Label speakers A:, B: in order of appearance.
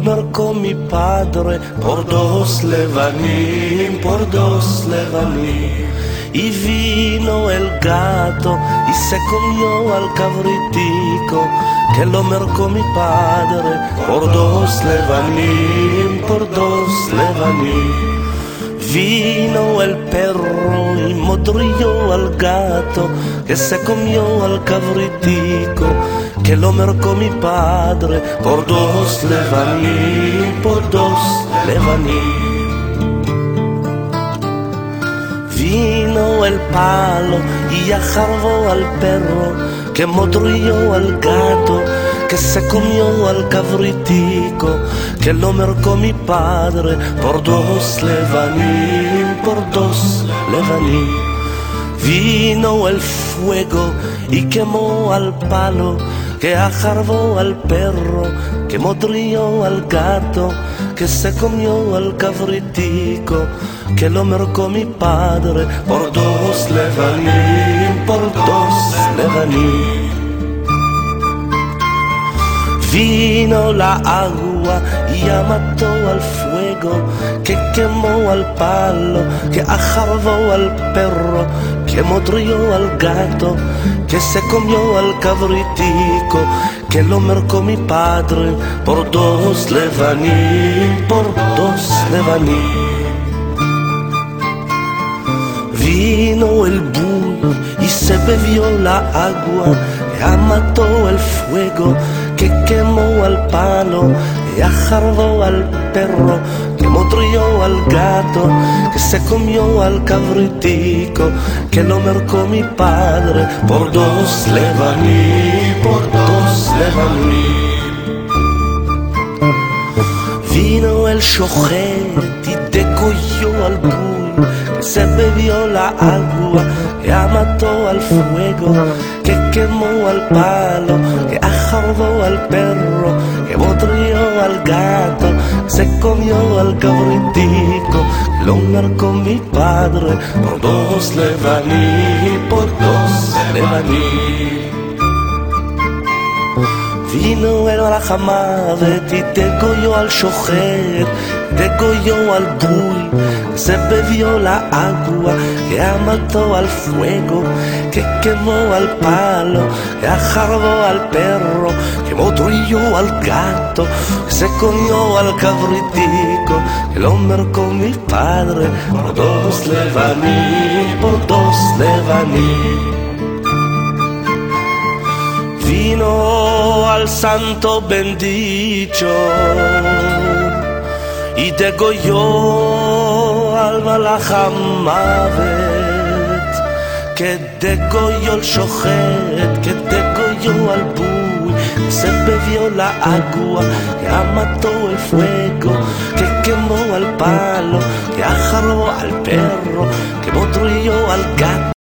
A: marcó mi padre por dos levanín, por dos levanín. Y vino el gato y se comió al cabritico que lo marcó mi padre por dos levanín, por dos levanín. Vino el perro y modrió al gato que se comió al cabritico que lo marcó mi padre por dos levaní, por dos levaní. Vino el palo y ajarbó al perro que modrió al gato que se comió al cabritico, que lo marcó mi padre por dos levaní, por dos levaní. Vino el fuego y quemó al palo, que ajarbó al perro, que modrió al gato, que se comió al cabritico, que lo marcó mi padre por dos levaní, por dos levaní. Vino la agua y ya mató al fuego, que quemó al palo, que ajarbó al perro, que modrió al gato, que se comió al cabritico, que lo marcó mi padre por dos levaní, por dos levaní. Vino el bull y se bebió la agua, ya mató el fuego que quemó al palo, que ajardó al perro, que al gato, que se comió al cabritico, que lo marcó mi padre por dos levaní, por dos levaní. Vino el shochet y decolló al bull, que se bebió la agua, que mató al fuego, que quemó al palo, que ajardó al perro, que botrió al gato, se comió al cabritico, lo marcó mi padre, por dos levaní, por dos levaní. Vino el Alajamadet y degolló al shochet, degolló al bull, se bebió la agua, que mató al fuego, que quemó al palo, que ajarbó al perro, modrió al gato, que se comió al cabritico, que lo marcó mi padre, por dos levaní, por dos levaní. Vino al santo bendito y degolló al Malachamavet, que degolló el shochet, que degolló al que se bebió la agua, que mató el fuego, que quemó al palo, que ajarró al perro, que botrilló al gato.